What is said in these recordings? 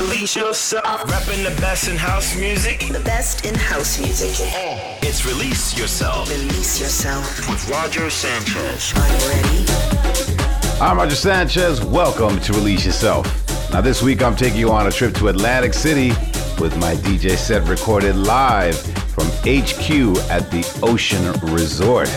Release yourself. Rapping the best in house music. The best in house music. It's Release Yourself. Release yourself. With Roger Sanchez. Are you ready? I'm Roger Sanchez. Welcome to Release Yourself. Now, this week I'm taking you on a trip to Atlantic City with my DJ set recorded live from HQ at the Ocean Resort.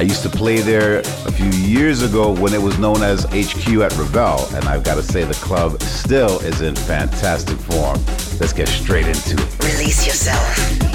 I used to play there a few years ago when it was known as HQ at Revel, and I've got to say the club still is in fantastic form. Let's get straight into it. Release yourself.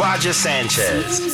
Roger Sanchez.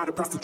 Not a prostitute,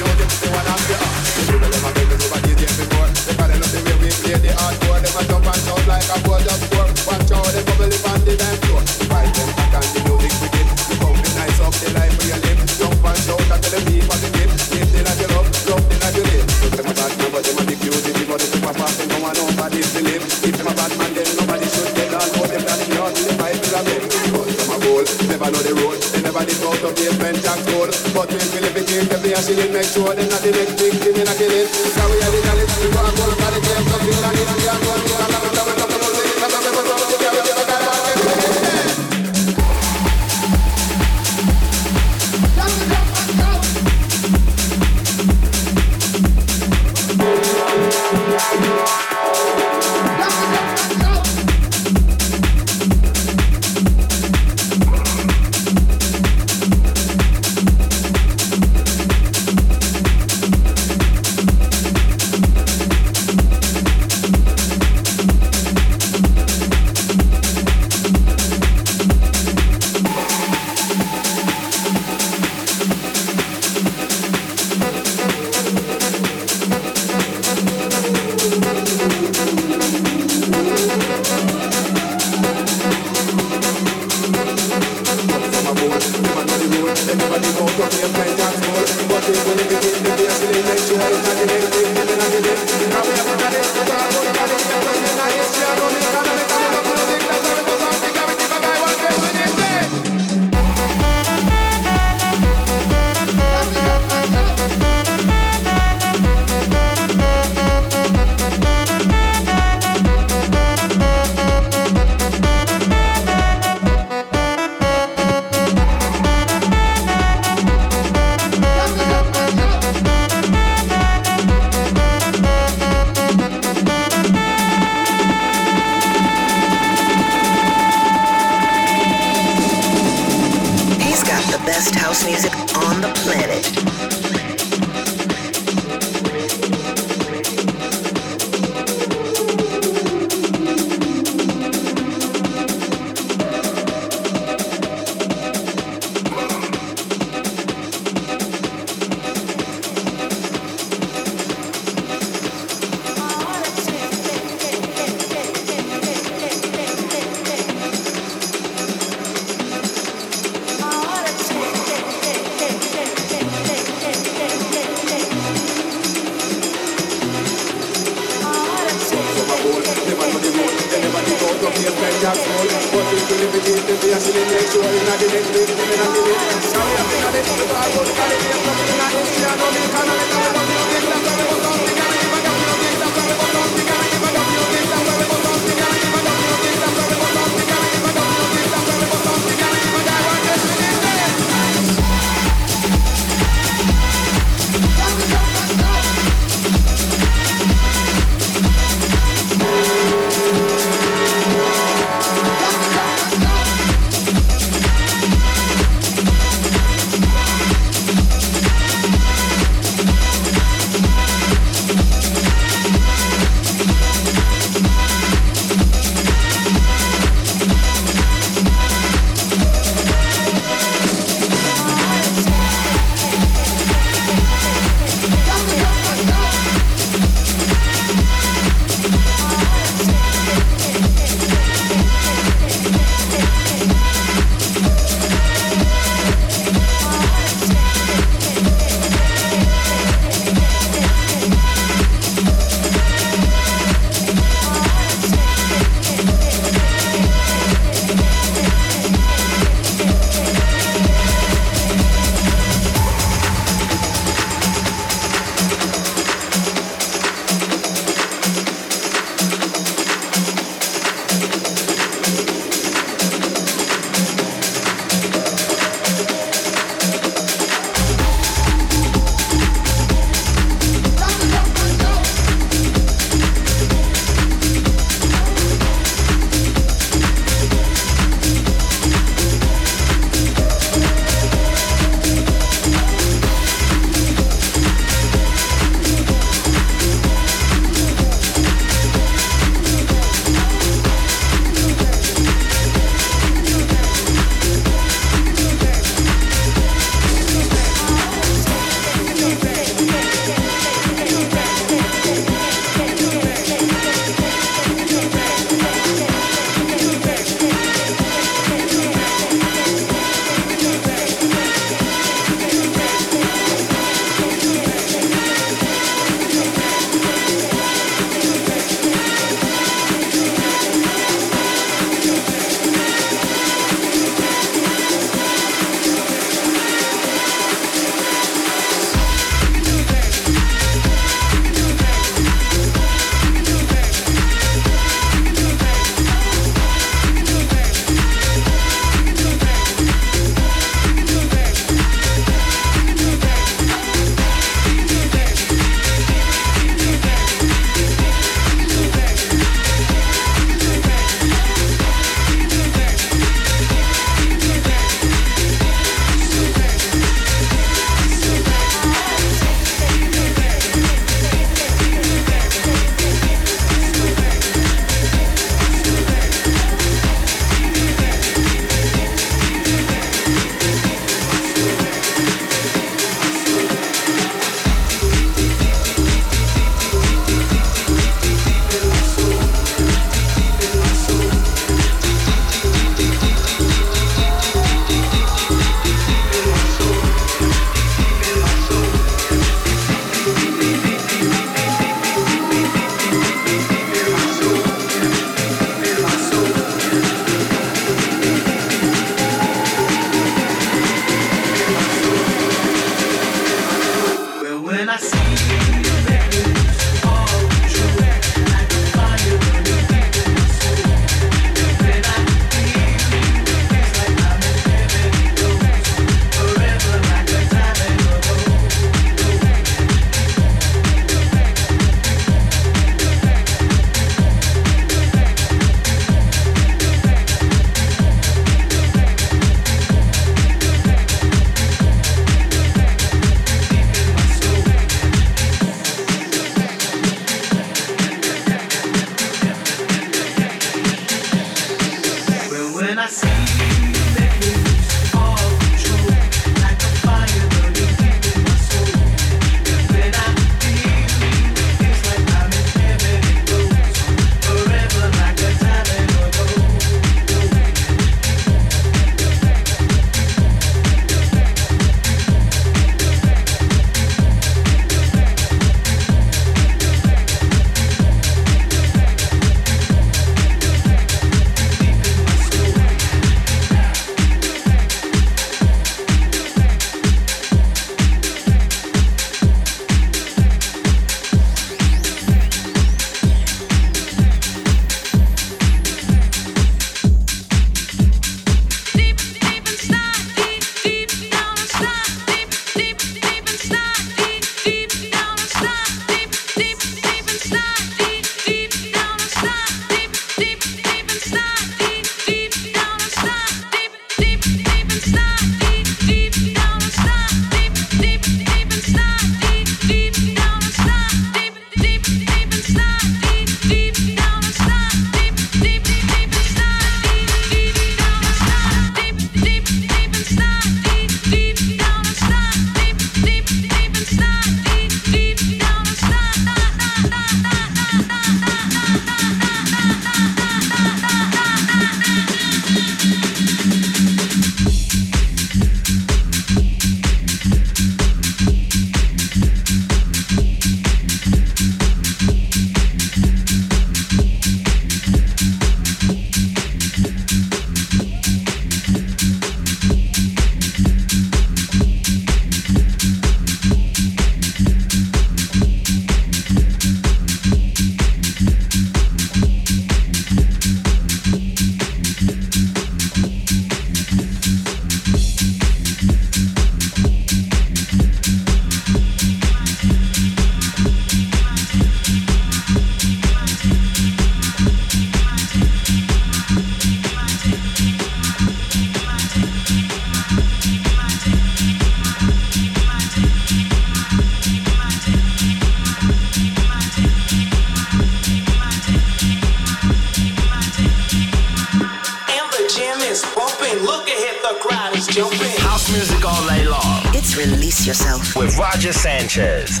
Sanchez.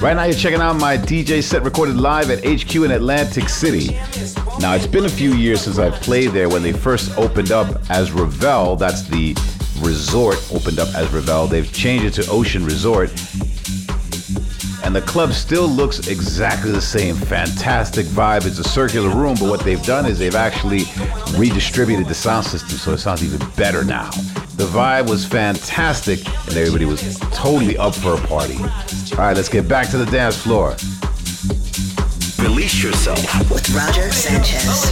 Right now, you're checking out my DJ set recorded live at HQ in Atlantic City. Now, it's been a few years since I played there when they first opened up as Revel. That's the resort opened up as Revel. They've changed it to Ocean Resort. And the club still looks exactly the same. Fantastic vibe. It's a circular room, but what they've done is they've actually redistributed the sound system so it sounds even better now. The vibe was fantastic, and everybody was totally up for a party. All right, let's get back to the dance floor. Release yourself with Roger Sanchez.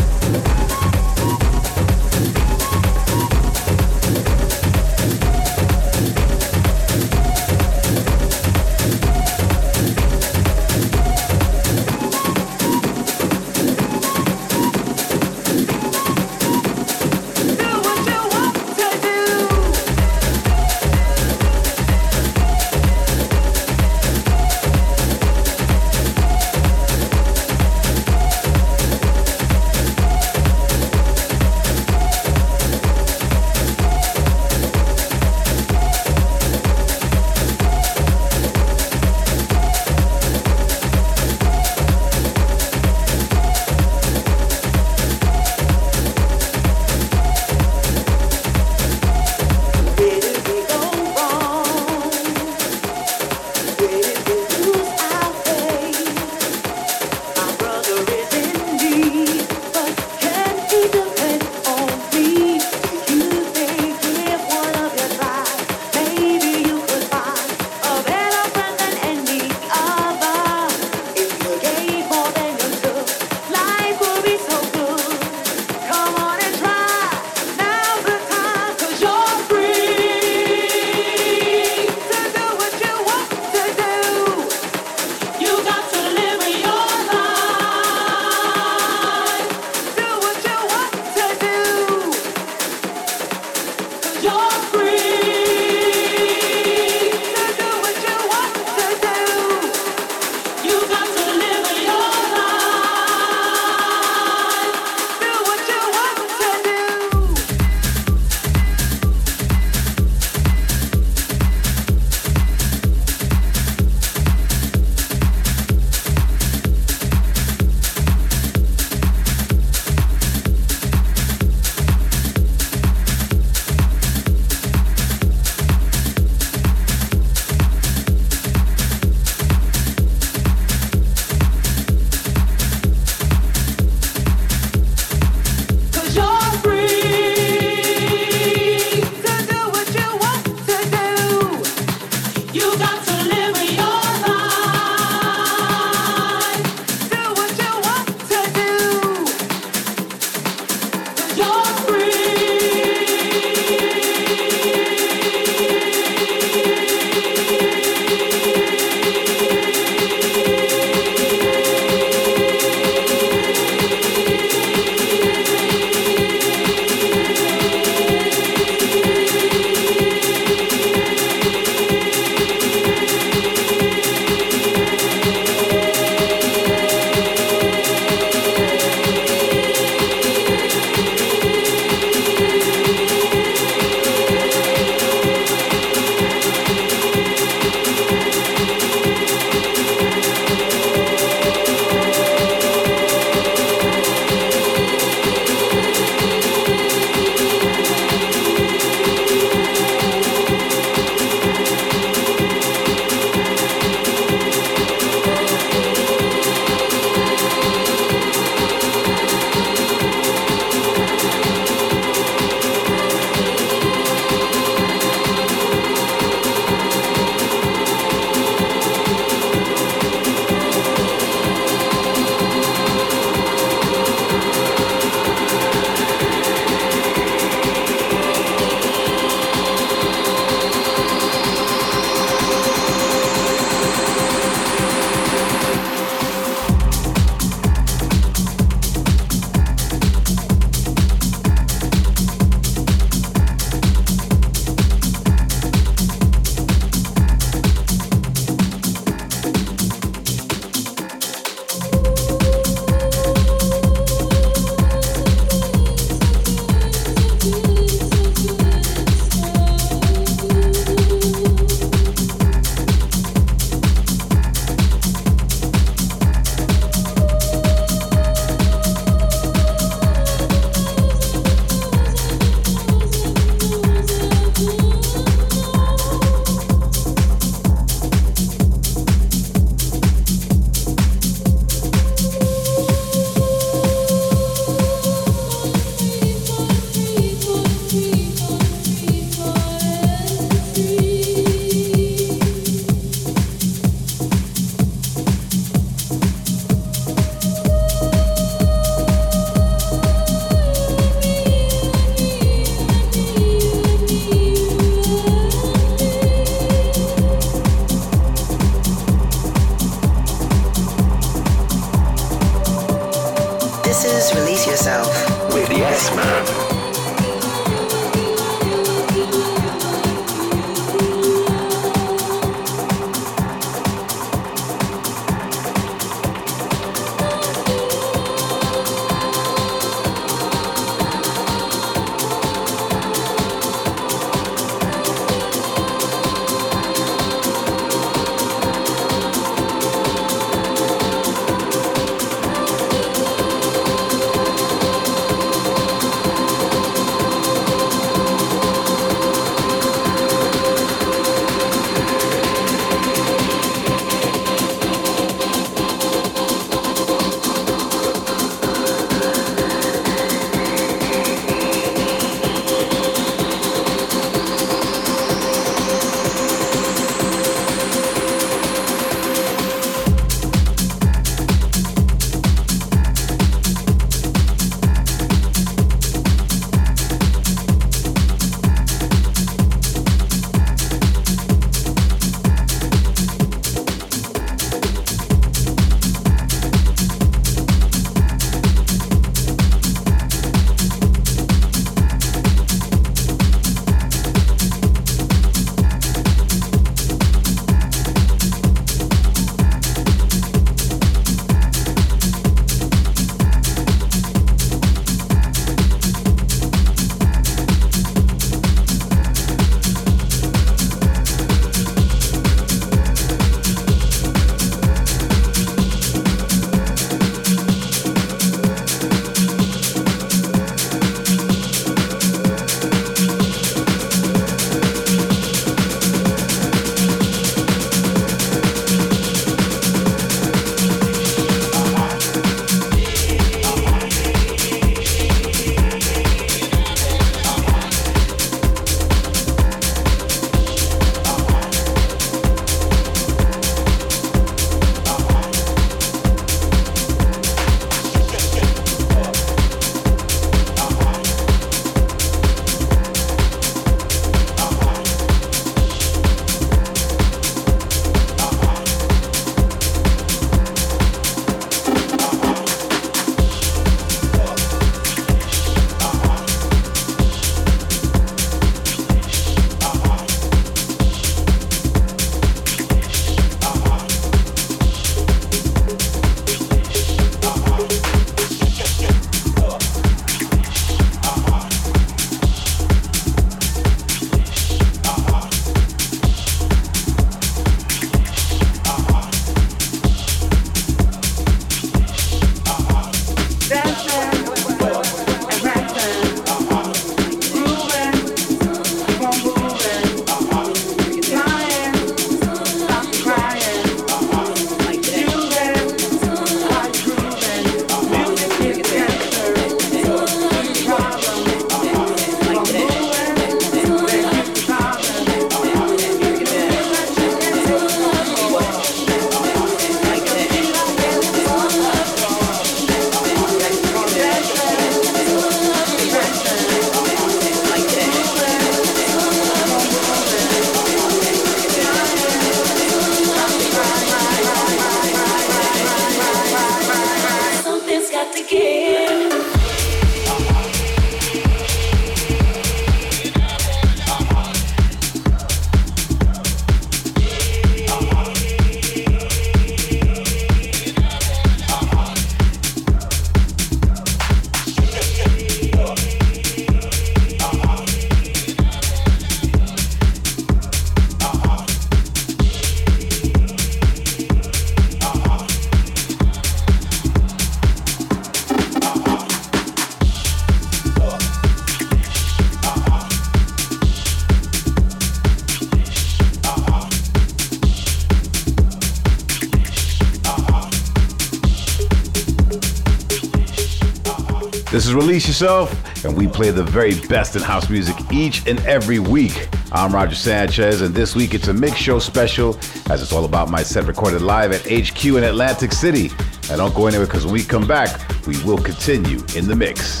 Yourself, and we play the very best in house music each and every week. I'm Roger Sanchez, and this week it's a mix show special, as it's all about my set recorded live at HQ in Atlantic City. Now don't go anywhere because when we come back, we will continue in the mix.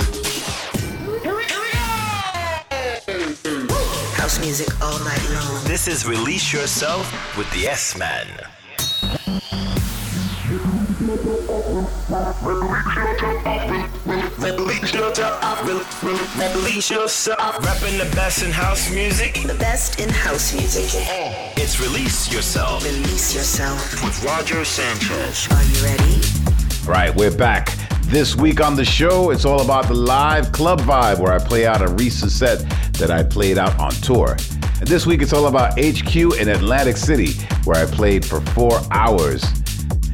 House music all night long. This is Release Yourself with the S Man. Release yourself. The best in house music. The best in house music. It's Release Yourself Release yourself. with Roger Sanchez. Are you ready? Right, we're back. This week on the show, it's all about the live club vibe where I play out a recent set that I played out on tour. And this week, it's all about HQ in Atlantic City where I played for four hours.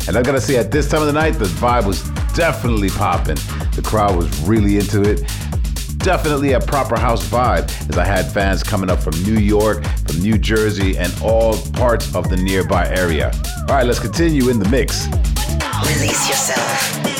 And I gotta say, at this time of the night, the vibe was definitely popping. The crowd was really into it. Definitely a proper house vibe, as I had fans coming up from New York, from New Jersey, and all parts of the nearby area. All right, let's continue in the mix. Release yourself.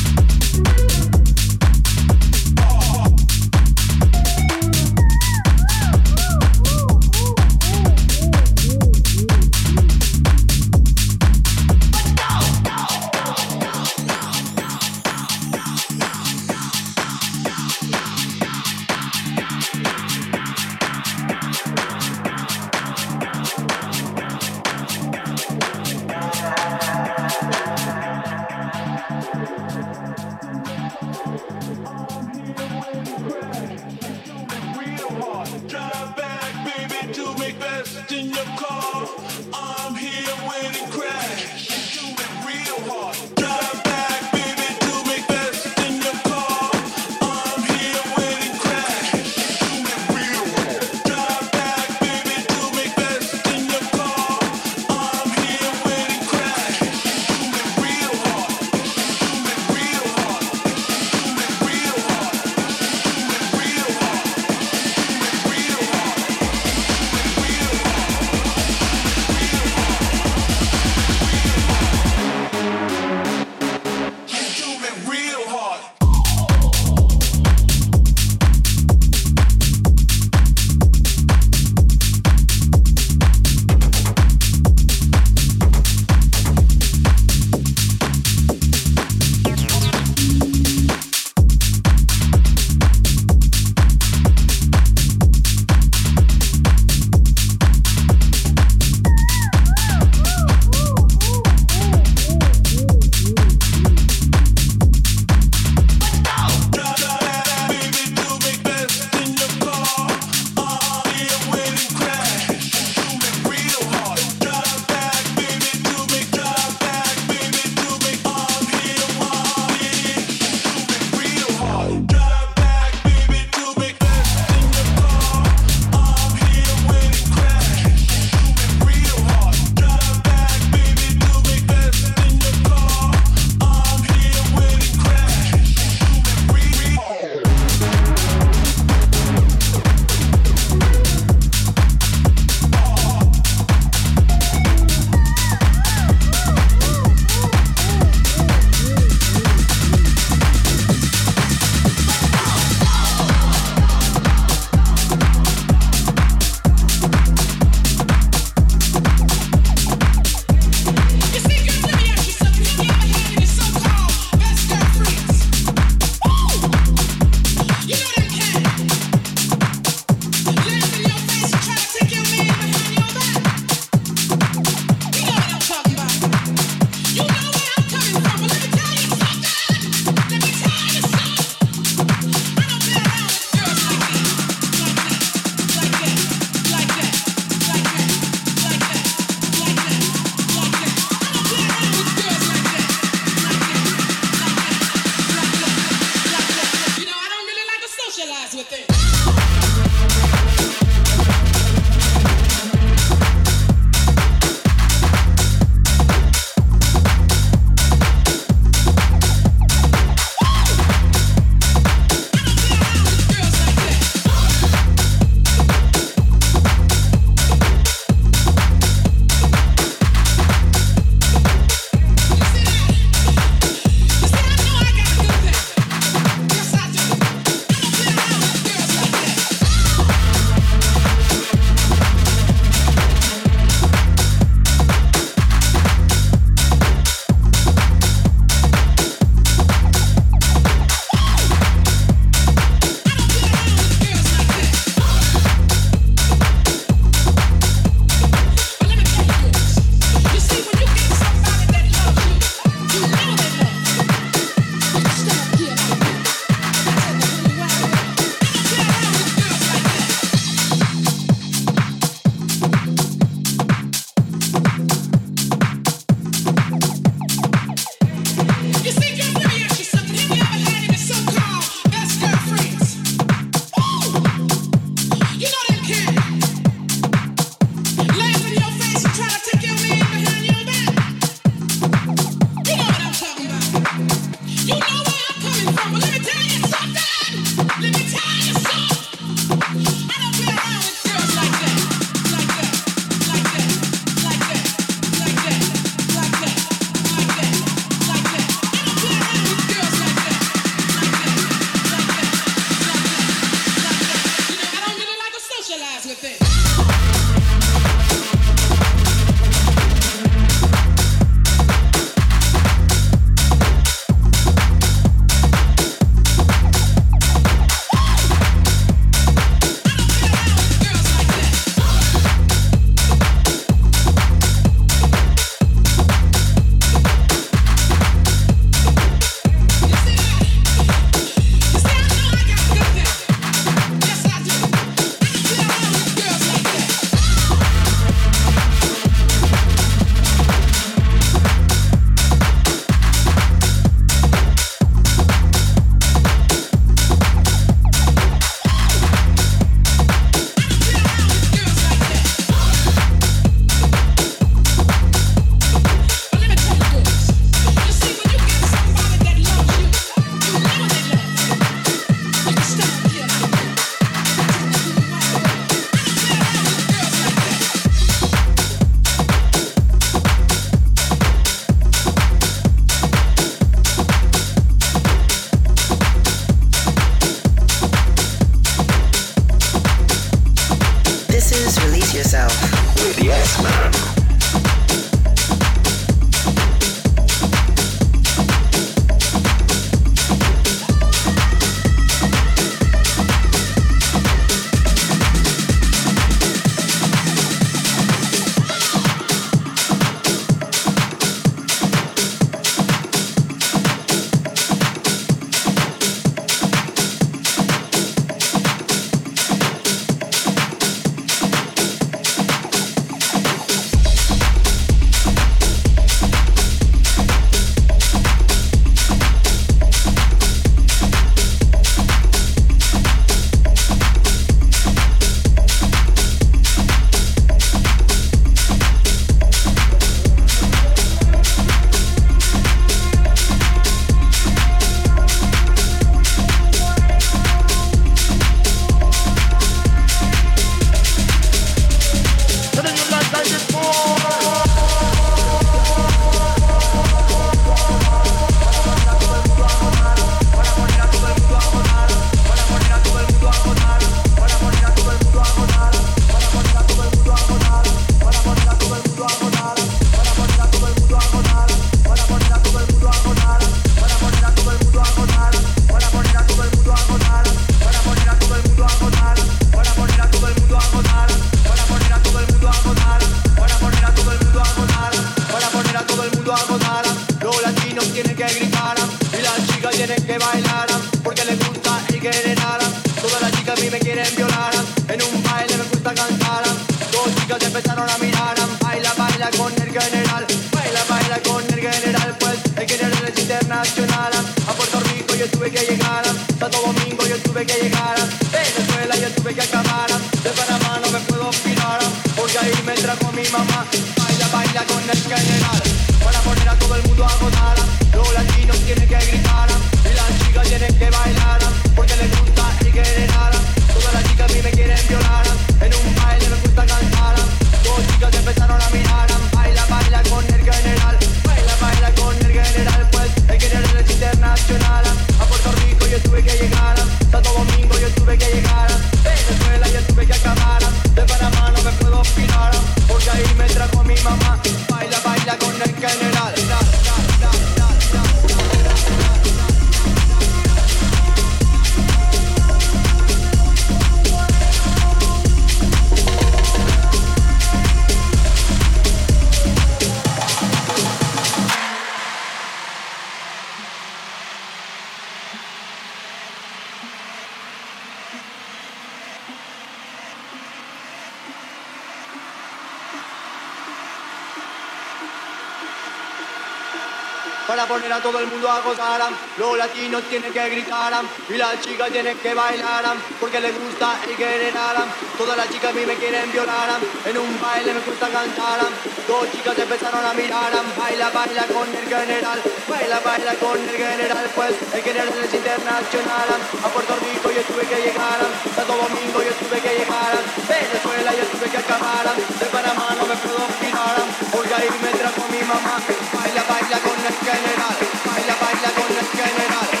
Para poner a todo el mundo a gozar. Los latinos tienen que gritar y las chicas tienen que bailar porque les gusta el general. Todas las chicas a mí me quieren violar, en un baile me gusta cantar. Dos chicas empezaron a mirar, baila, baila con el general, baila, baila con el general, pues el general es internacional. A Puerto Rico yo tuve que llegar, Santo Domingo yo tuve que llegar, Venezuela yo tuve que acabar, de Panamá no me puedo olvidar, porque ahí me trajo mi mamá, baila, baila con el general, baila, baila con el general,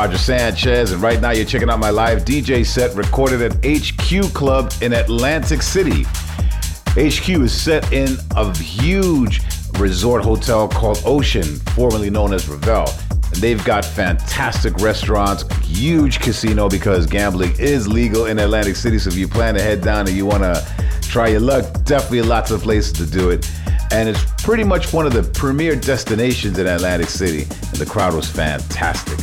Roger Sanchez, and right now you're checking out my live DJ set recorded at HQ Club in Atlantic City. HQ is set in a huge resort hotel called Ocean, formerly known as Revel. And they've got fantastic restaurants, huge casino because gambling is legal in Atlantic City. So if you plan to head down and you want to try your luck, definitely lots of places to do it. And it's pretty much one of the premier destinations in Atlantic City. And the crowd was fantastic.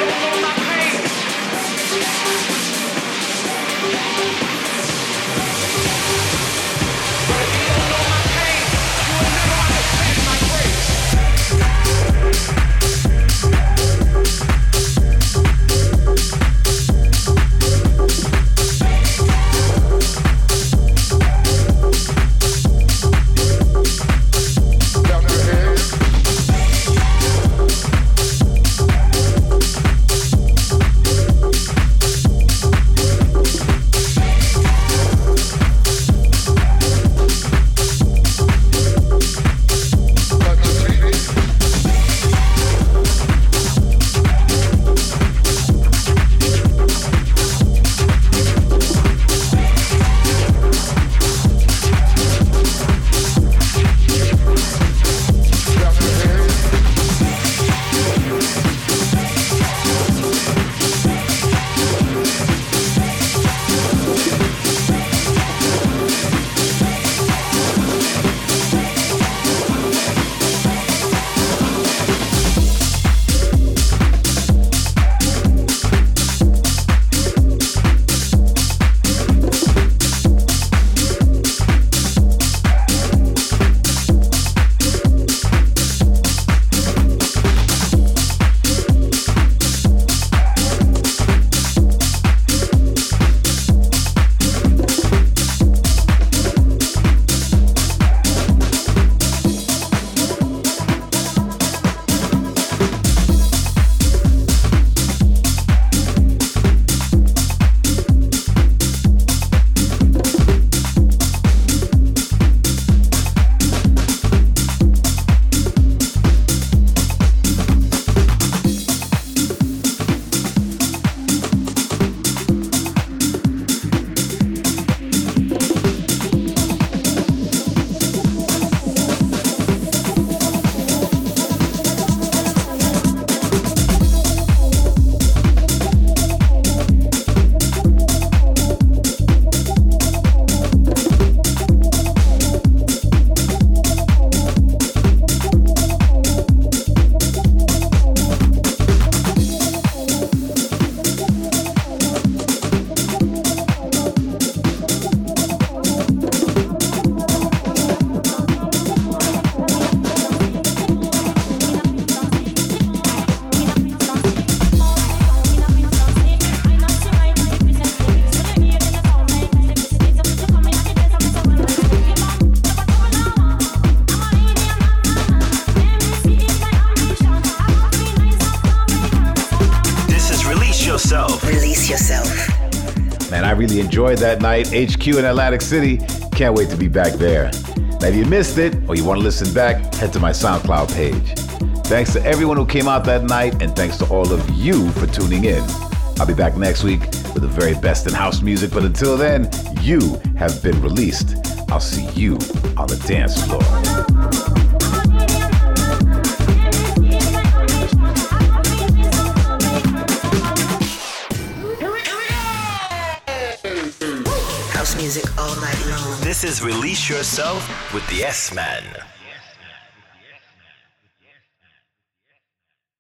Really enjoyed that night. HQ in Atlantic City. Can't wait to be back there. Now, if you missed it or you want to listen back, head to my SoundCloud page. Thanks to everyone who came out that night, and thanks to all of you for tuning in. I'll be back next week with the very best in house music, but until then, you have been released. I'll see you on the dance floor. This is Release Yourself with the S Man.